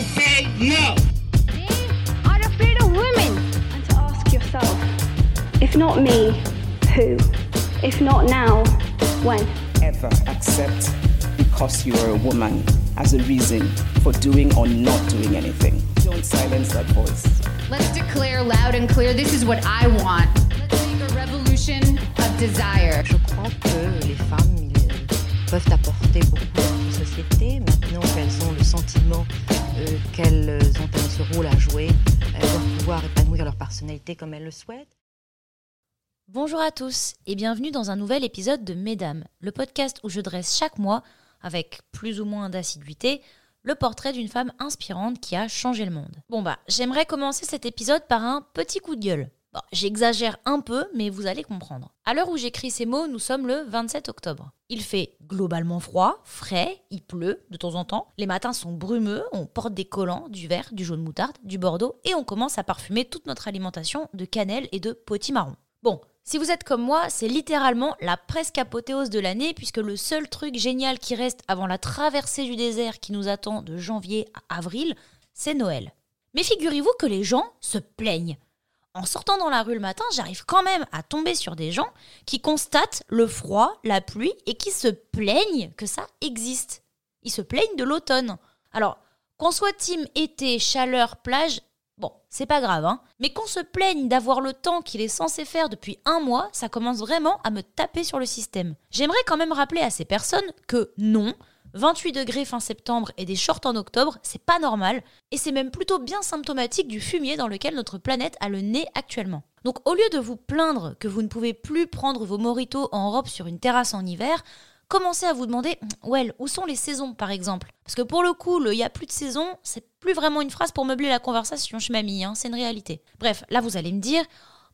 to say no. They are afraid of women. And to ask yourself, if not me, who? If not now, when? ever accept because you are a woman as a reason for doing or not doing anything. Don't silence that voice. Let's declare loud and clear this is what I want. Let's make a revolution of desire. Je crois que les femmes ils peuvent apporter beaucoup dans une société. Maintenant qu'elles ont le sentiment euh, qu'elles ont ce rôle à jouer, elles doivent pouvoir épanouir leur personnalité comme elles le souhaitent. Bonjour à tous et bienvenue dans un nouvel épisode de Mesdames, le podcast où je dresse chaque mois, avec plus ou moins d'assiduité, le portrait d'une femme inspirante qui a changé le monde. Bon bah, j'aimerais commencer cet épisode par un petit coup de gueule. J'exagère un peu, mais vous allez comprendre. À l'heure où j'écris ces mots, nous sommes le 27 octobre. Il fait globalement froid, frais, il pleut de temps en temps. Les matins sont brumeux, on porte des collants, du vert, du jaune moutarde, du bordeaux, et on commence à parfumer toute notre alimentation de cannelle et de potimarron. Bon, si vous êtes comme moi, c'est littéralement la presque apothéose de l'année puisque le seul truc génial qui reste avant la traversée du désert qui nous attend de janvier à avril, c'est Noël. Mais figurez-vous que les gens se plaignent. En sortant dans la rue le matin, j'arrive quand même à tomber sur des gens qui constatent le froid, la pluie et qui se plaignent que ça existe. Ils se plaignent de l'automne. Alors, qu'on soit team été, chaleur, plage, Bon, c'est pas grave, hein. Mais qu'on se plaigne d'avoir le temps qu'il est censé faire depuis un mois, ça commence vraiment à me taper sur le système. J'aimerais quand même rappeler à ces personnes que non, 28 degrés fin septembre et des shorts en octobre, c'est pas normal, et c'est même plutôt bien symptomatique du fumier dans lequel notre planète a le nez actuellement. Donc au lieu de vous plaindre que vous ne pouvez plus prendre vos moritos en robe sur une terrasse en hiver, commencez à vous demander, well, où sont les saisons par exemple? Parce que pour le coup, le y a plus de saison, c'est plus vraiment une phrase pour meubler la conversation chez mamie, hein, c'est une réalité. Bref, là vous allez me dire,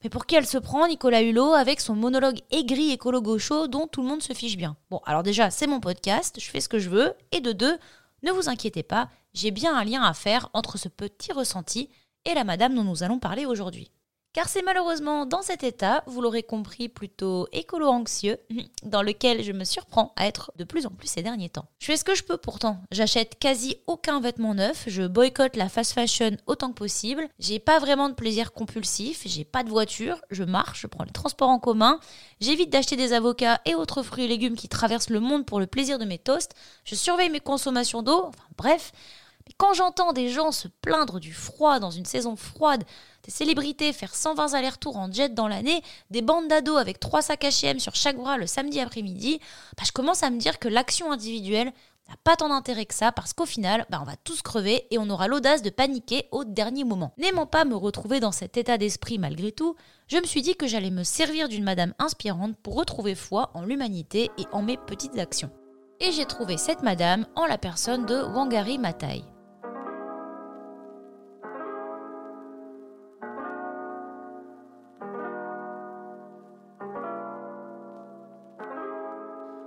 mais pour qui elle se prend, Nicolas Hulot, avec son monologue aigri écolo gaucho dont tout le monde se fiche bien. Bon, alors déjà, c'est mon podcast, je fais ce que je veux, et de deux, ne vous inquiétez pas, j'ai bien un lien à faire entre ce petit ressenti et la madame dont nous allons parler aujourd'hui car c'est malheureusement dans cet état, vous l'aurez compris, plutôt écolo-anxieux, dans lequel je me surprends à être de plus en plus ces derniers temps. Je fais ce que je peux pourtant, j'achète quasi aucun vêtement neuf, je boycotte la fast fashion autant que possible, j'ai pas vraiment de plaisir compulsif, j'ai pas de voiture, je marche, je prends les transports en commun, j'évite d'acheter des avocats et autres fruits et légumes qui traversent le monde pour le plaisir de mes toasts, je surveille mes consommations d'eau, enfin bref, quand j'entends des gens se plaindre du froid dans une saison froide, des célébrités faire 120 allers-retours en jet dans l'année, des bandes d'ados avec trois sacs H&M sur chaque bras le samedi après-midi, bah, je commence à me dire que l'action individuelle n'a pas tant d'intérêt que ça parce qu'au final, bah, on va tous crever et on aura l'audace de paniquer au dernier moment. N'aimant pas me retrouver dans cet état d'esprit malgré tout, je me suis dit que j'allais me servir d'une madame inspirante pour retrouver foi en l'humanité et en mes petites actions. Et j'ai trouvé cette madame en la personne de Wangari Maathai.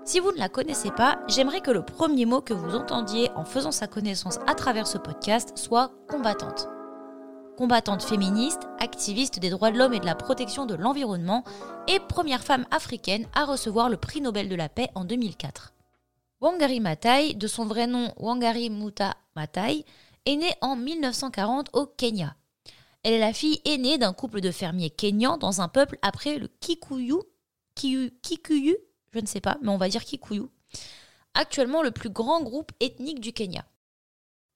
Si vous ne la connaissez pas, j'aimerais que le premier mot que vous entendiez en faisant sa connaissance à travers ce podcast soit combattante. Combattante féministe, activiste des droits de l'homme et de la protection de l'environnement, et première femme africaine à recevoir le prix Nobel de la paix en 2004. Wangari Maathai, de son vrai nom Wangari Muta Maathai, est née en 1940 au Kenya. Elle est la fille aînée d'un couple de fermiers kenyans dans un peuple après le Kikuyu, Kikuyu je ne sais pas, mais on va dire Kikuyu, actuellement le plus grand groupe ethnique du Kenya.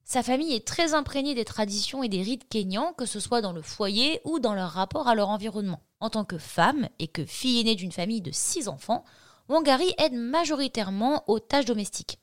Sa famille est très imprégnée des traditions et des rites kenyans, que ce soit dans le foyer ou dans leur rapport à leur environnement. En tant que femme et que fille aînée d'une famille de six enfants, Wangari aide majoritairement aux tâches domestiques.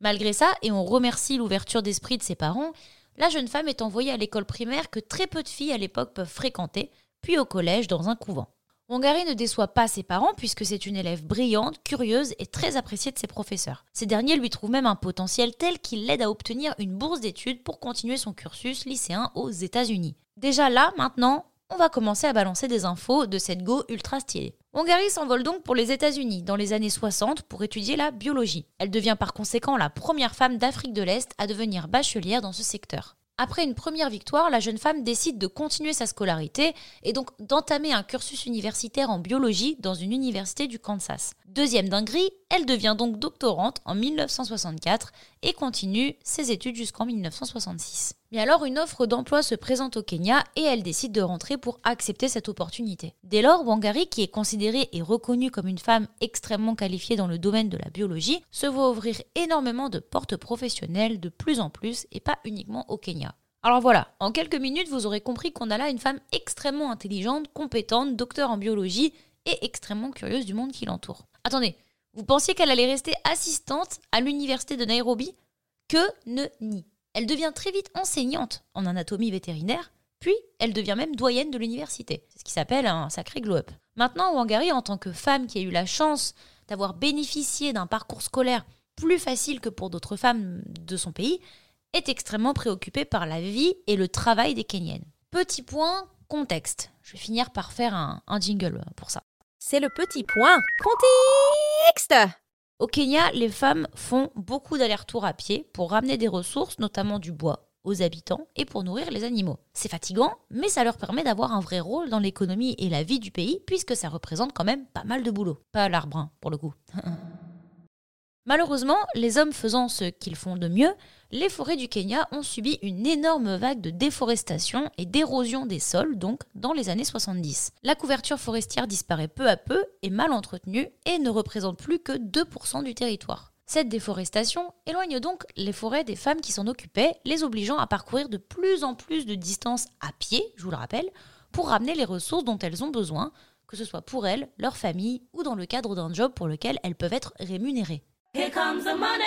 Malgré ça, et on remercie l'ouverture d'esprit de ses parents, la jeune femme est envoyée à l'école primaire que très peu de filles à l'époque peuvent fréquenter, puis au collège dans un couvent. Wangari ne déçoit pas ses parents puisque c'est une élève brillante, curieuse et très appréciée de ses professeurs. Ces derniers lui trouvent même un potentiel tel qu'il l'aide à obtenir une bourse d'études pour continuer son cursus lycéen aux États-Unis. Déjà là, maintenant, on va commencer à balancer des infos de cette go ultra stylée. Wangari s'envole donc pour les États-Unis dans les années 60 pour étudier la biologie. Elle devient par conséquent la première femme d'Afrique de l'Est à devenir bachelière dans ce secteur. Après une première victoire, la jeune femme décide de continuer sa scolarité et donc d'entamer un cursus universitaire en biologie dans une université du Kansas. Deuxième dinguerie, elle devient donc doctorante en 1964 et continue ses études jusqu'en 1966. Mais alors une offre d'emploi se présente au Kenya et elle décide de rentrer pour accepter cette opportunité. Dès lors, Wangari, qui est considérée et reconnue comme une femme extrêmement qualifiée dans le domaine de la biologie, se voit ouvrir énormément de portes professionnelles de plus en plus et pas uniquement au Kenya. Alors voilà, en quelques minutes, vous aurez compris qu'on a là une femme extrêmement intelligente, compétente, docteur en biologie et extrêmement curieuse du monde qui l'entoure. Attendez, vous pensiez qu'elle allait rester assistante à l'université de Nairobi? Que ne nie? Elle devient très vite enseignante en anatomie vétérinaire, puis elle devient même doyenne de l'université. C'est ce qui s'appelle un sacré glow-up. Maintenant, Wangari, en tant que femme qui a eu la chance d'avoir bénéficié d'un parcours scolaire plus facile que pour d'autres femmes de son pays, est extrêmement préoccupée par la vie et le travail des Kenyennes. Petit point, contexte. Je vais finir par faire un, un jingle pour ça. C'est le petit point. Contexte Au Kenya, les femmes font beaucoup d'allers-retours à pied pour ramener des ressources, notamment du bois, aux habitants et pour nourrir les animaux. C'est fatigant, mais ça leur permet d'avoir un vrai rôle dans l'économie et la vie du pays, puisque ça représente quand même pas mal de boulot. Pas l'arbre, hein, pour le coup. Malheureusement, les hommes faisant ce qu'ils font de mieux, les forêts du Kenya ont subi une énorme vague de déforestation et d'érosion des sols, donc dans les années 70. La couverture forestière disparaît peu à peu, est mal entretenue et ne représente plus que 2% du territoire. Cette déforestation éloigne donc les forêts des femmes qui s'en occupaient, les obligeant à parcourir de plus en plus de distances à pied, je vous le rappelle, pour ramener les ressources dont elles ont besoin, que ce soit pour elles, leur famille ou dans le cadre d'un job pour lequel elles peuvent être rémunérées. Here comes the money.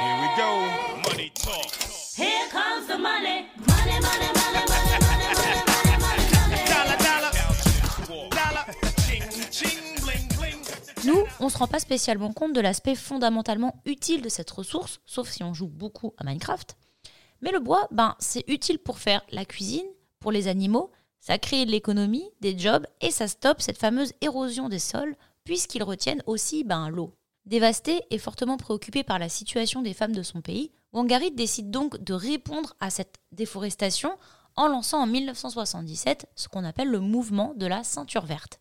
Here we go. Money talk. Here comes the money. Money, money, money, money, money, money, money, money. Dollar, dollar. Dollar. Ching, ching, bling, bling. Nous, on se rend pas spécialement compte de l'aspect fondamentalement utile de cette ressource, sauf si on joue beaucoup à Minecraft. Mais le bois, ben, c'est utile pour faire la cuisine, pour les animaux, ça crée de l'économie, des jobs et ça stoppe cette fameuse érosion des sols, puisqu'ils retiennent aussi ben, l'eau. Dévastée et fortement préoccupée par la situation des femmes de son pays, Wangari décide donc de répondre à cette déforestation en lançant en 1977 ce qu'on appelle le mouvement de la ceinture verte.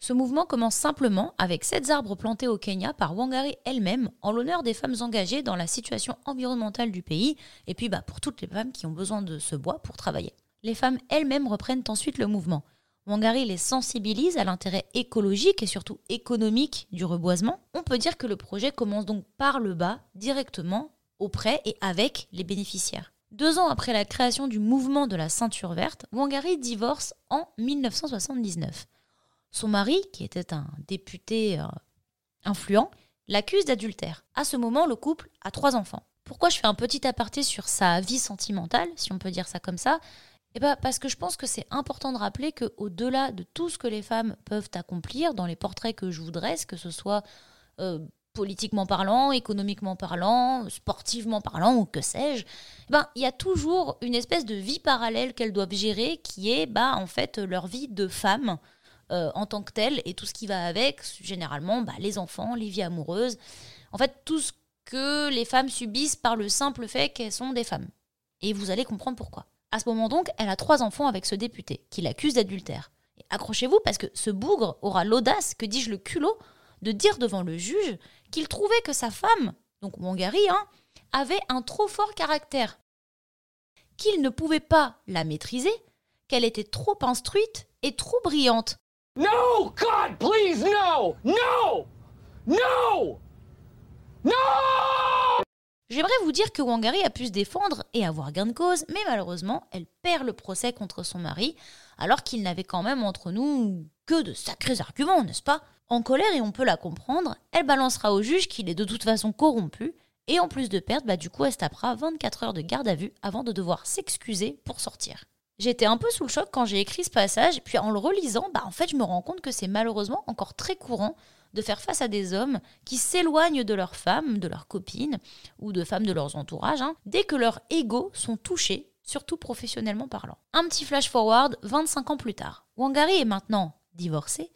Ce mouvement commence simplement avec sept arbres plantés au Kenya par Wangari elle-même en l'honneur des femmes engagées dans la situation environnementale du pays et puis bah, pour toutes les femmes qui ont besoin de ce bois pour travailler. Les femmes elles-mêmes reprennent ensuite le mouvement. Wangari les sensibilise à l'intérêt écologique et surtout économique du reboisement. On peut dire que le projet commence donc par le bas, directement, auprès et avec les bénéficiaires. Deux ans après la création du mouvement de la ceinture verte, Wangari divorce en 1979. Son mari, qui était un député euh, influent, l'accuse d'adultère. À ce moment, le couple a trois enfants. Pourquoi je fais un petit aparté sur sa vie sentimentale, si on peut dire ça comme ça? Eh ben, parce que je pense que c'est important de rappeler que au-delà de tout ce que les femmes peuvent accomplir dans les portraits que je vous dresse, que ce soit euh, politiquement parlant, économiquement parlant, sportivement parlant ou que sais-je, eh ben il y a toujours une espèce de vie parallèle qu'elles doivent gérer qui est bah en fait leur vie de femme euh, en tant que telle et tout ce qui va avec, généralement bah, les enfants, les vies amoureuses, en fait tout ce que les femmes subissent par le simple fait qu'elles sont des femmes. Et vous allez comprendre pourquoi. À ce moment donc, elle a trois enfants avec ce député, qui l'accuse d'adultère. Accrochez-vous parce que ce bougre aura l'audace, que dis-je le culot, de dire devant le juge qu'il trouvait que sa femme, donc Wangari, hein, avait un trop fort caractère, qu'il ne pouvait pas la maîtriser, qu'elle était trop instruite et trop brillante. No! God, please, no! No! No! No! J'aimerais vous dire que Wangari a pu se défendre et avoir gain de cause, mais malheureusement, elle perd le procès contre son mari, alors qu'il n'avait quand même entre nous que de sacrés arguments, n'est-ce pas? En colère, et on peut la comprendre, elle balancera au juge qu'il est de toute façon corrompu, et en plus de perdre, bah du coup, elle se tapera 24 heures de garde à vue avant de devoir s'excuser pour sortir. J'étais un peu sous le choc quand j'ai écrit ce passage, puis en le relisant, bah en fait, je me rends compte que c'est malheureusement encore très courant de faire face à des hommes qui s'éloignent de leurs femmes, de leurs copines ou de femmes de leurs entourages, hein, dès que leurs égaux sont touchés, surtout professionnellement parlant. Un petit flash forward, 25 ans plus tard. Wangari est maintenant divorcée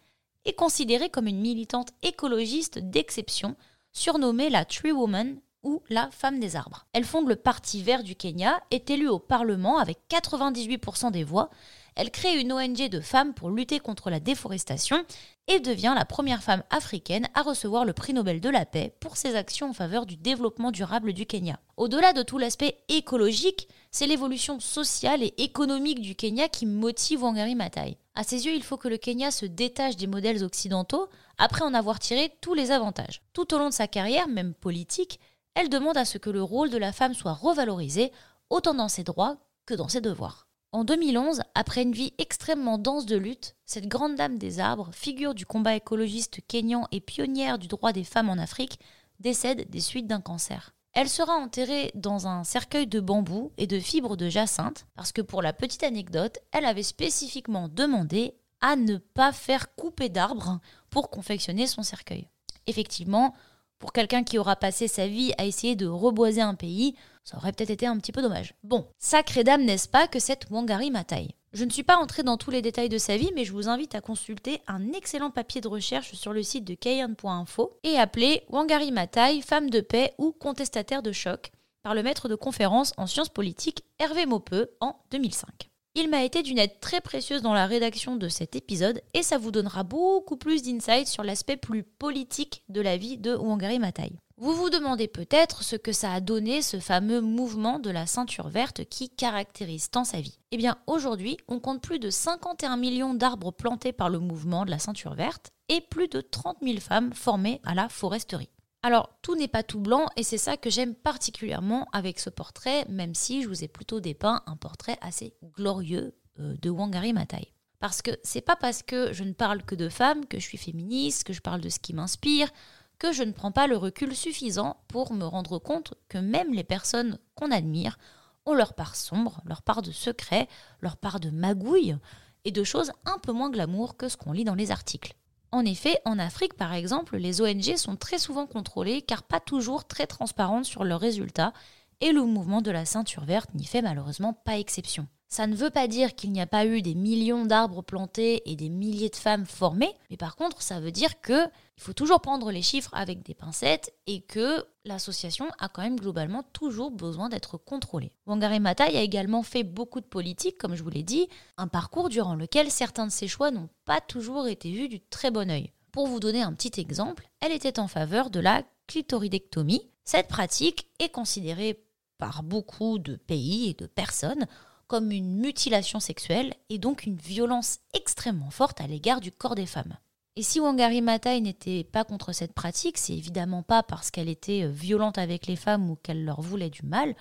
et considérée comme une militante écologiste d'exception, surnommée la Tree Woman ou la femme des arbres. Elle fonde le Parti vert du Kenya, est élue au Parlement avec 98% des voix. Elle crée une ONG de femmes pour lutter contre la déforestation et devient la première femme africaine à recevoir le prix Nobel de la paix pour ses actions en faveur du développement durable du Kenya. Au-delà de tout l'aspect écologique, c'est l'évolution sociale et économique du Kenya qui motive Wangari Maathai. À ses yeux, il faut que le Kenya se détache des modèles occidentaux après en avoir tiré tous les avantages. Tout au long de sa carrière, même politique, elle demande à ce que le rôle de la femme soit revalorisé, autant dans ses droits que dans ses devoirs. En 2011, après une vie extrêmement dense de lutte, cette grande dame des arbres, figure du combat écologiste kényan et pionnière du droit des femmes en Afrique, décède des suites d'un cancer. Elle sera enterrée dans un cercueil de bambou et de fibres de jacinthe, parce que pour la petite anecdote, elle avait spécifiquement demandé à ne pas faire couper d'arbres pour confectionner son cercueil. Effectivement, pour quelqu'un qui aura passé sa vie à essayer de reboiser un pays, ça aurait peut-être été un petit peu dommage. Bon, sacrée dame, n'est-ce pas, que cette Wangari Maathai Je ne suis pas entrée dans tous les détails de sa vie, mais je vous invite à consulter un excellent papier de recherche sur le site de kayan.info et appelé Wangari Maathai, femme de paix ou contestataire de choc, par le maître de conférence en sciences politiques Hervé Maupeux en 2005. Il m'a été d'une aide très précieuse dans la rédaction de cet épisode et ça vous donnera beaucoup plus d'insights sur l'aspect plus politique de la vie de Wangari Maathai. Vous vous demandez peut-être ce que ça a donné ce fameux mouvement de la ceinture verte qui caractérise tant sa vie. Eh bien aujourd'hui, on compte plus de 51 millions d'arbres plantés par le mouvement de la ceinture verte et plus de 30 000 femmes formées à la foresterie. Alors, tout n'est pas tout blanc et c'est ça que j'aime particulièrement avec ce portrait, même si je vous ai plutôt dépeint un portrait assez glorieux euh, de Wangari Maathai. Parce que c'est pas parce que je ne parle que de femmes que je suis féministe, que je parle de ce qui m'inspire, que je ne prends pas le recul suffisant pour me rendre compte que même les personnes qu'on admire ont leur part sombre, leur part de secret, leur part de magouille et de choses un peu moins glamour que ce qu'on lit dans les articles. En effet, en Afrique, par exemple, les ONG sont très souvent contrôlées car pas toujours très transparentes sur leurs résultats et le mouvement de la ceinture verte n'y fait malheureusement pas exception. Ça ne veut pas dire qu'il n'y a pas eu des millions d'arbres plantés et des milliers de femmes formées, mais par contre, ça veut dire que il faut toujours prendre les chiffres avec des pincettes et que l'association a quand même globalement toujours besoin d'être contrôlée. Wangari Maathai a également fait beaucoup de politique, comme je vous l'ai dit, un parcours durant lequel certains de ses choix n'ont pas toujours été vus du très bon œil. Pour vous donner un petit exemple, elle était en faveur de la clitoridectomie. Cette pratique est considérée par beaucoup de pays et de personnes comme une mutilation sexuelle et donc une violence extrêmement forte à l'égard du corps des femmes. Et si Wangari Maathai n'était pas contre cette pratique, c'est évidemment pas parce qu'elle était euh, violente avec les femmes ou qu'elle leur voulait du mal,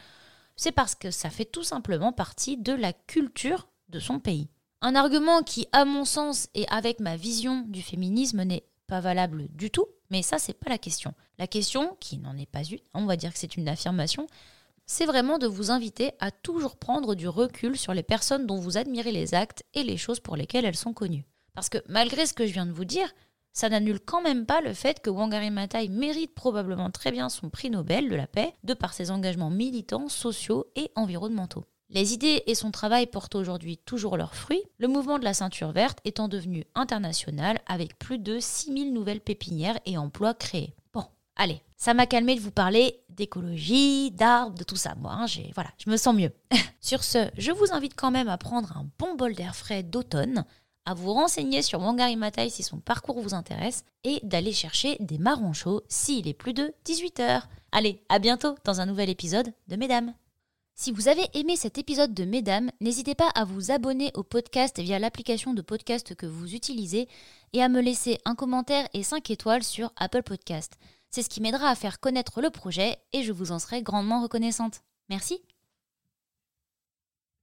c'est parce que ça fait tout simplement partie de la culture de son pays. Un argument qui, à mon sens et avec ma vision du féminisme, n'est pas valable du tout, mais ça, c'est pas la question. La question, qui n'en est pas une, on va dire que c'est une affirmation, c'est vraiment de vous inviter à toujours prendre du recul sur les personnes dont vous admirez les actes et les choses pour lesquelles elles sont connues. Parce que malgré ce que je viens de vous dire, ça n'annule quand même pas le fait que Wangari Maathai mérite probablement très bien son prix Nobel de la paix de par ses engagements militants, sociaux et environnementaux. Les idées et son travail portent aujourd'hui toujours leurs fruits, le mouvement de la ceinture verte étant devenu international avec plus de 6000 nouvelles pépinières et emplois créés. Allez, ça m'a calmé de vous parler d'écologie, d'arbres, de tout ça. Moi, hein, voilà, je me sens mieux. Sur ce, je vous invite quand même à prendre un bon bol d'air frais d'automne, à vous renseigner sur Wangari Maathai si son parcours vous intéresse et d'aller chercher des marrons chauds s'il est plus de 18h. Allez, à bientôt dans un nouvel épisode de Mesdames. Si vous avez aimé cet épisode de Mesdames, n'hésitez pas à vous abonner au podcast via l'application de podcast que vous utilisez et à me laisser un commentaire et 5 étoiles sur Apple Podcast. C'est ce qui m'aidera à faire connaître le projet et je vous en serai grandement reconnaissante. Merci.